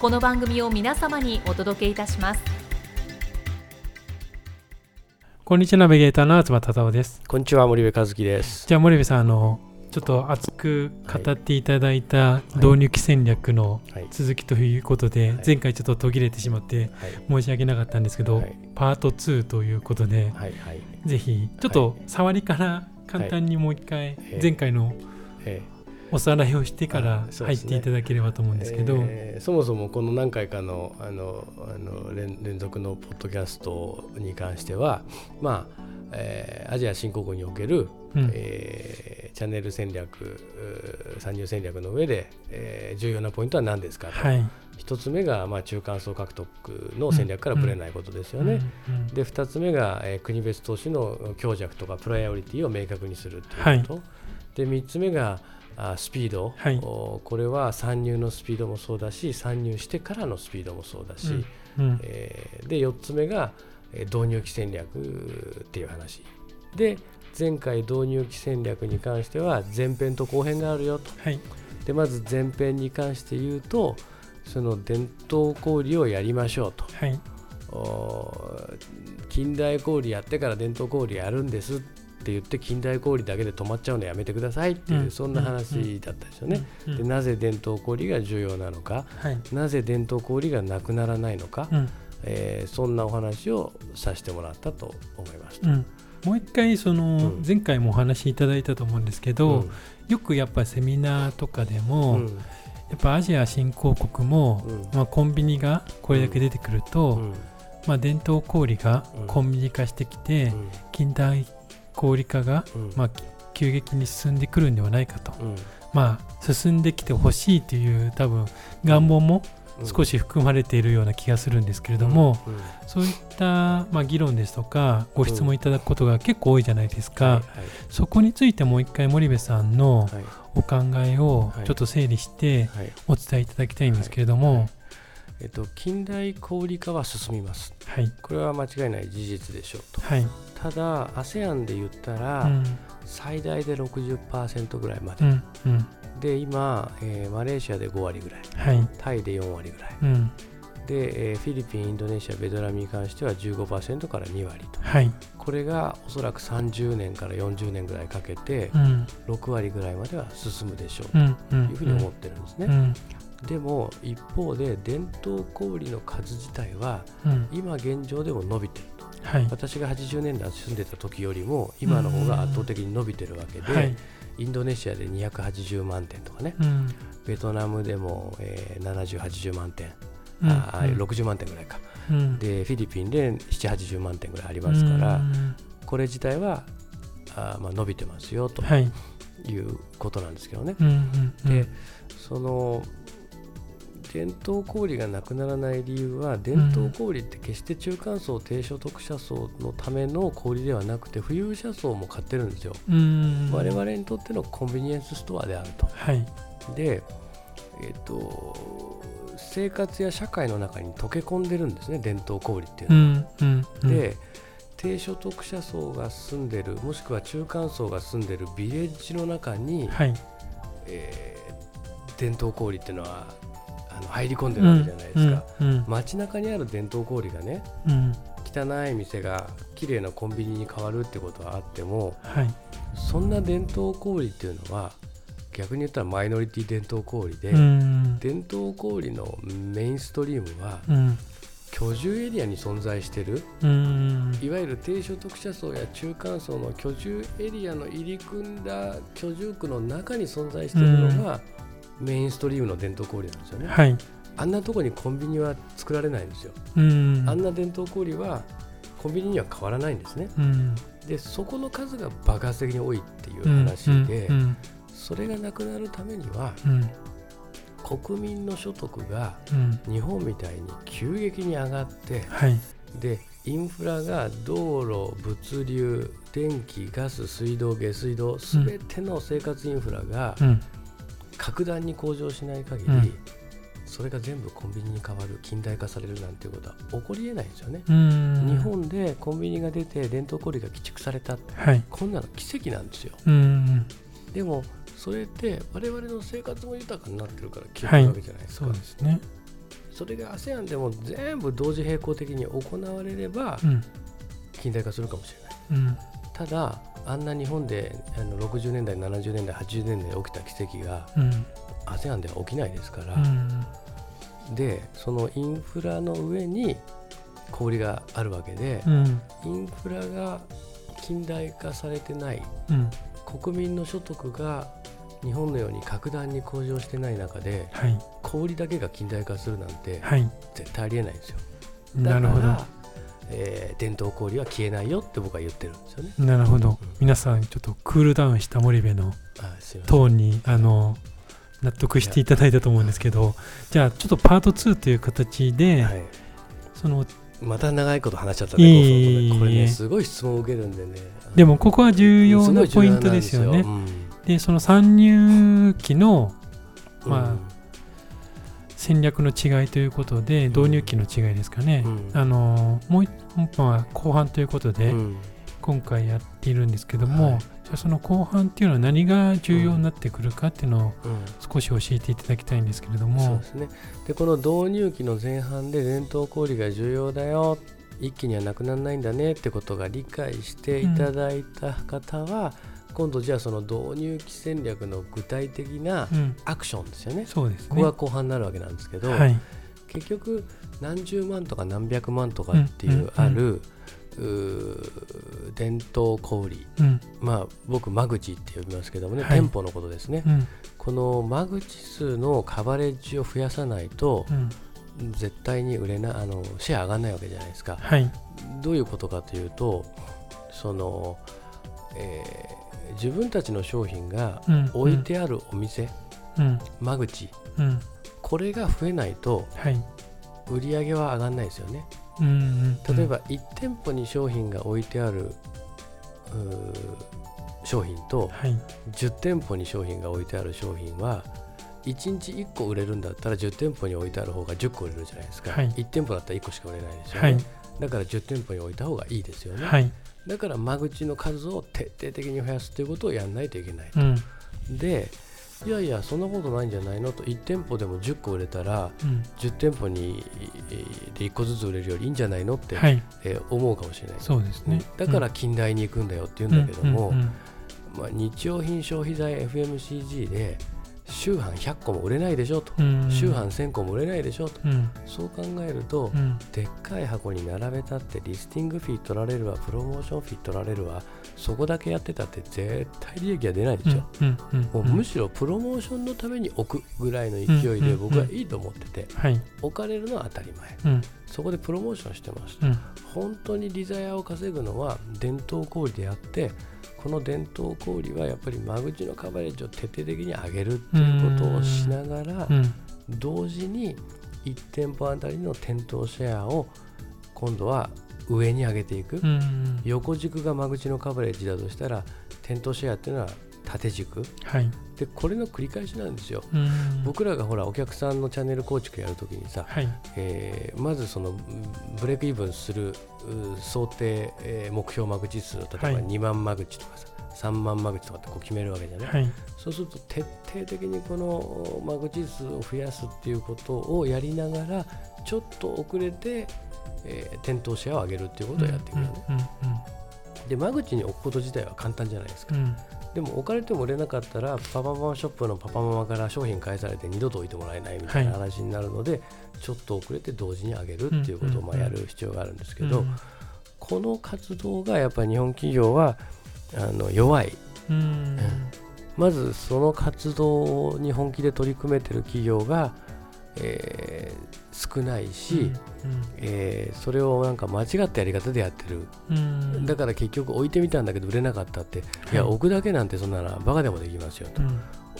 この番組を皆様にお届けいたします。こんにちはナビゲーターの東忠夫です。こんにちは森部和樹です。じゃあ森部さんあのちょっと熱く語っていただいた導入期戦略の続きということで、前回ちょっと途切れてしまって申し訳なかったんですけど、パート2ということで、ぜひちょっと触りから簡単にもう一回前回のおさらいをしてから入っていただければと思うんですけど、ねえー、そもそもこの何回かのあのあの連連続のポッドキャストに関してはまあ、えー、アジア新興国における、うん、えー、チャンネル戦略参入戦略の上で、えー、重要なポイントは何ですかと。はい。1つ目がまあ中間層獲得の戦略からぶれないことですよね。で2つ目が、えー、国別投資の強弱とかプライオリティを明確にするということ、はい、で3つ目があスピード、はい、これは参入のスピードもそうだし参入してからのスピードもそうだし、うん。うん、えー、で4つ目が導入期戦略っていう話。で前回導入期戦略に関しては前編と後編があるよと、はい、でまず前編に関して言うとその伝統小売をやりましょうと、はい、近代小売やってから伝統小売やるんですって言って近代小売だけで止まっちゃうのやめてくださいっていう、うん、そんな話だったですよね、うん、でなぜ伝統小売が重要なのか、はい、なぜ伝統小売がなくならないのか、うん、えー、そんなお話をさせてもらったと思います、もう一回その前回もお話しいただいたと思うんですけど、よくやっぱセミナーとかでも、やっぱアジア新興国も、まあ、コンビニがこれだけ出てくると、まあ、伝統小売がコンビニ化してきて、近代小売化が、うん、まあ、急激に進んでくるんではないかと、うん、まあ、進んできてほしいという多分願望も少し含まれているような気がするんですけれども、そういった、まあ、議論ですとかご質問いただくことが結構多いじゃないですか、そこについてもう一回森部さんのお考えをちょっと整理してお伝えいただきたいんですけれども。えっと、近代小売化は進みます、はい、これは間違いない事実でしょうと、はい、ただ ASEAN で言ったら、うん、最大で60%ぐらいまで、うんうん、で今、えー、マレーシアで5割ぐらい、はい、タイで4割ぐらい、うん、で、えー、フィリピン、インドネシア、ベトナムに関しては15%から2割と、はい、これがおそらく30年から40年ぐらいかけて、うん、6割ぐらいまでは進むでしょう。というふうに思ってるんですね。でも一方で伝統小売の数自体は今現状でも伸びてると。はい、私が80年代住んでた時よりも今の方が圧倒的に伸びてるわけで、はい、インドネシアで280万点とかね、うん、ベトナムでも、えー、70、80万点、うん、あ60万点ぐらいか、うん、でフィリピンで7、80万点ぐらいありますから、これ自体はあ、まあ、伸びてますよとい。うことなんですけどね。でその伝統小売がなくならない理由は伝統小売って決して中間層低所得者層のための小売ではなくて富裕者層も買ってるんですよ。我々にとってのコンビニエンスストアであると。はい、で、えーと、生活や社会の中に溶け込んでるんですね伝統小売っていうのは。で低所得者層が住んでるもしくは中間層が住んでるビレッジの中に、はい、えー、伝統小売っていうのはの入り込んでるわけじゃないですか、うんうん、街中にある伝統小売がね、うん、汚い店が綺麗なコンビニに変わるってことはあっても、はい、そんな伝統小売っていうのは逆に言ったらマイノリティ伝統小売で、伝統小売のメインストリームは、居住エリアに存在しているいわゆる低所得者層や中間層の居住エリアの入り組んだ居住区の中に存在しているのがメインストリームの伝統小売なんですよね。はい、あんなとこにコンビニは作られないんですよ。あんな伝統小売はコンビニには変わらないんですね。でそこの数が爆発的に多いっていう話で、それがなくなるためには、国民の所得が日本みたいに急激に上がって、はい、でインフラが道路、物流、電気、ガス、水道、下水道すべての生活インフラが格段に向上しない限り、うん、それが全部コンビニに変わる近代化されるなんていうことは起こりえないですよね。日本でコンビニが出て伝統小売が寄築された、はい、こんなの奇跡なんですよ。でもそれって我々の生活も豊かになってるから消えるわけじゃないですか。はい、そうですねそれが ASEAN でも全部同時並行的に行われれば近代化するかもしれない。うん、ただあんな日本であの60年代70年代80年代起きた奇跡が、うん、ASEAN では起きないですから、うん、でそのインフラの上に小売があるわけで、うん、インフラが近代化されてない、国民の所得が日本のように格段に向上してない中で、はい、小売だけが近代化するなんて、はい、絶対ありえないんですよ。だからえー、伝統小売は消えないよって僕は言ってるんですよね。なるほど、うん、皆さんちょっとクールダウンした森部のトーンにあの納得していただいたと思うんですけどじゃあちょっとパート2という形で、はい、そのまた長いこと話しちゃったね、いい。これねすごい質問を受けるんでね。でもここは重要なポイントですよね。で、うん、その参入期のまあ、うん戦略の違いということで、導入期の違いですかね、うん、あのもう一本は後半ということで、今回やっているんですけども、はい、じゃあその後半っていうのは何が重要になってくるかっていうのを少し教えていただきたいんですけれども、そうですね。でこの導入期の前半で伝統小売が重要だよ。一気にはなくならないんだねってことが理解していただいた方は、うん今度じゃあその導入期戦略の具体的なアクションですよね、うん、そうですね。ここが後半になるわけなんですけど、はい、結局何十万とか何百万とかっていうある、伝統小売、うん、まあ僕間口って呼びますけどもね、はい、店舗のことですね、うん、この間口数のカバレッジを増やさないと、絶対に売れなあのシェア上がらないわけじゃないですか、はい、どういうことかというとその、えー、自分たちの商品が置いてあるお店、うん、間口、うん、これが増えないと、売り上げは上がらないですよね。例えば1店舗に商品が置いてある商品と、はい、10店舗に商品が置いてある商品は1日1個売れるんだったら10店舗に置いてある方が10個売れるじゃないですか、はい、1店舗だったら1個しか売れないですよね、はい、だから10店舗に置いた方がいいですよね、はい、だから間口の数を徹底的に増やすということをやらないといけないと。うん、でいやいやそんなことないんじゃないのと1店舗でも10個売れたら、うん、10店舗にで1個ずつ売れるよりいいんじゃないのって、はい、えー、思うかもしれない。そうですね、だから近代に行くんだよって言うんだけども、まあ、日用品消費財 FMCG で週販100個も売れないでしょと、うん、週販1000個も売れないでしょと、うん、そう考えると、うん、でっかい箱に並べたってリスティングフィー取られるわプロモーションフィー取られるわそこだけやってたって絶対利益は出ないでしょ、もうむしろプロモーションのために置くぐらいの勢いで僕はいいと思ってて、置かれるのは当たり前、そこでプロモーションしてます、本当にリザヤを稼ぐのは伝統小売であってこの伝統小売はやっぱり間口のカバレッジを徹底的に上げるっていうことをしながら、同時に1店舗あたりの店頭シェアを今度は上に上げていく、横軸が間口のカバレッジだとしたら店頭シェアっていうのは縦軸、はい、でこれの繰り返しなんですよ、僕らがほらお客さんのチャンネル構築やるときにさ、はい、えー、まずそのブレイクイブンする想定、えー、目標間口数を例えば2万間口とかさ、3万間口とかってこう決めるわけじゃない、はい、そうすると徹底的にこの間口数を増やすっていうことをやりながらちょっと遅れて、えー、店頭シェアを上げるっていうことをやっていくよね、で間口に置くこと自体は簡単じゃないですか、うん、でも置かれても売れなかったらパパママショップのパパママから商品返されて二度と置いてもらえないみたいな話になるので、はい、ちょっと遅れて同時に上げるっていうことをまあやる必要があるんですけど、この活動がやっぱり日本企業はあの弱い、うん、まずその活動に本気で取り組めてる企業が、えー、少ないし、うんうん、えー、それをなんか間違ったやり方でやってる、うん、だから結局置いてみたんだけど売れなかったって、い。や置くだけなんてそんならバカでもできますよと、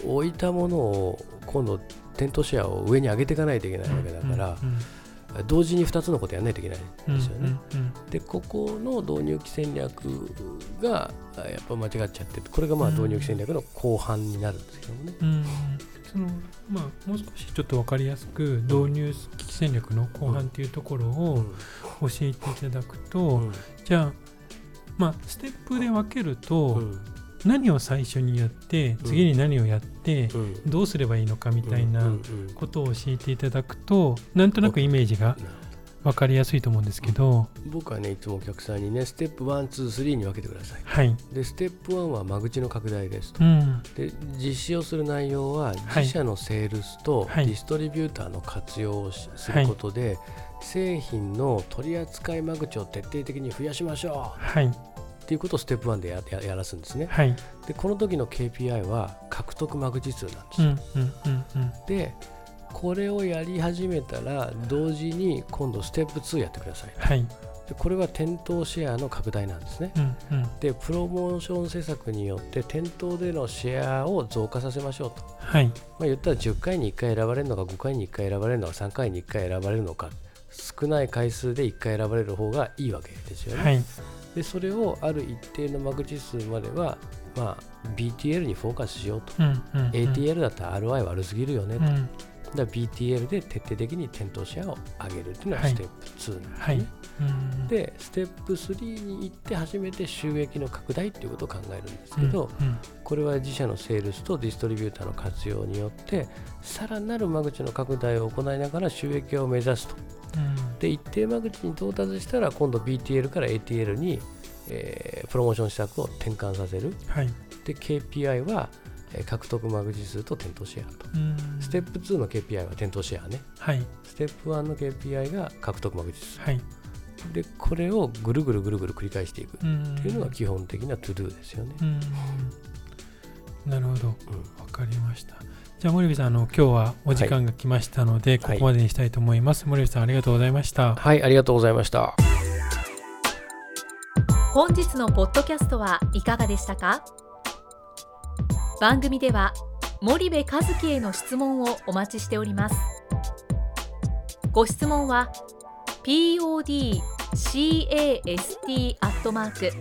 置いたものを今度店頭シェアを上に上げていかないといけないわけだから、同時に2つのことやらないといけないんですよね。でここの導入期戦略がやっぱ間違っちゃってこれがまあ導入期戦略の後半になるんですけどもね。そのまあ、もう少しちょっと分かりやすく導入危機戦略の後半っていうところを教えていただくと、じゃあ、まあ、ステップで分けると、何を最初にやって次に何をやってどうすればいいのかみたいなことを教えていただくとなんとなくイメージが分かりやすいと思うんですけど。僕はねいつもお客さんにねステップ123に分けてください、はい、でステップ1は間口の拡大ですと、うん、で実施をする内容は自社のセールスとディストリビューターの活用をすることで、はい、製品の取扱い間口を徹底的に増やしましょう、はい、っていうことをステップ1でやややらすんですね、はい、でこの時の KPI は獲得間口数なんですよ、うんうんうんうん、でこれをやり始めたら同時に今度ステップ2やってください、はい、でこれは店頭シェアの拡大なんですね、うんうん、でプロモーション施策によって店頭でのシェアを増加させましょうと、はい。まあ、言ったら10回に1回選ばれるのか5回に1回選ばれるのか3回に1回選ばれるのか少ない回数で1回選ばれる方がいいわけですよね、はい、でそれをある一定の間口数まではまあ、BTL にフォーカスしようと、うんうんうん、ATL だったら ROI 悪すぎるよねと、うん、だ BTL で徹底的に店頭シェアを上げるというのがステップ2なんですね。はい。はい、で、ステップ3に行って初めて収益の拡大ということを考えるんですけど、うんうん、これは自社のセールスとディストリビューターの活用によってさらなる間口の拡大を行いながら収益を目指すと。うん、で一定間口に到達したら今度 BTL から ATL に、えー、プロモーション施策を転換させる。はい、で KPI は獲得間口数と店頭シェアと、ステップ2の KPI は店頭シェアね、はい、ステップ1の KPI が獲得間口数、はい、でこれをぐるぐるぐるぐる繰り返していく。っていうのが基本的なトゥドゥですよね。なるほど、わ、うん、かりました。じゃあ森部さんあの今日はお時間が来ましたので、はい、ここまでにしたいと思います、はい、森部さんありがとうございました。はいありがとうございました。本日のポッドキャストはいかがでしたか？番組では森部一樹への質問をお待ちしております。ご質問は podcast アットマーク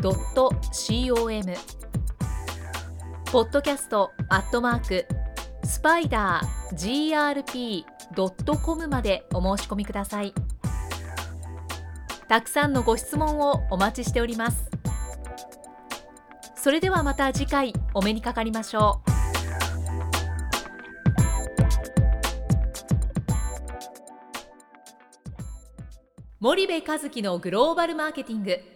spider.com ポッドキャストアットマークスパイダー grp.com までお申し込みください。たくさんのご質問をお待ちしております。それではまた次回お目にかかりましょう。森部和樹のグローバルマーケティング。